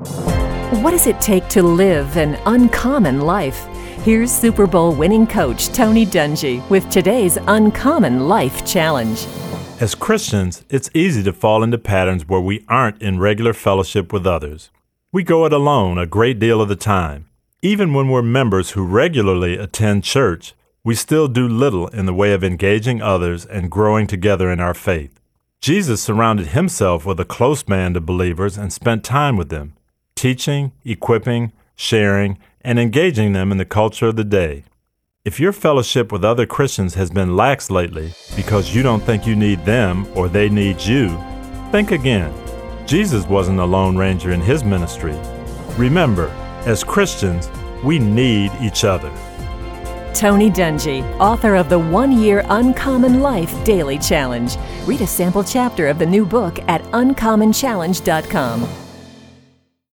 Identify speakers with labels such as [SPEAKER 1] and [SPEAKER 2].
[SPEAKER 1] What does it take to live an uncommon life? Here's Super Bowl winning coach Tony Dungy with today's Uncommon Life Challenge.
[SPEAKER 2] As Christians, it's easy to fall into patterns where we aren't in regular fellowship with others. We go it alone a great deal of the time. Even when we're members who regularly attend church, we still do little in the way of engaging others and growing together in our faith. Jesus surrounded himself with a close band of believers and spent time with them, teaching, equipping, sharing, and engaging them in the culture of the day. If your fellowship with other Christians has been lax lately because you don't think you need them or they need you, think again. Jesus wasn't a lone ranger in his ministry. Remember, as Christians, we need each other.
[SPEAKER 1] Tony Dungy, author of the One Year Uncommon Life Daily Challenge. Read a sample chapter of the new book at uncommonchallenge.com.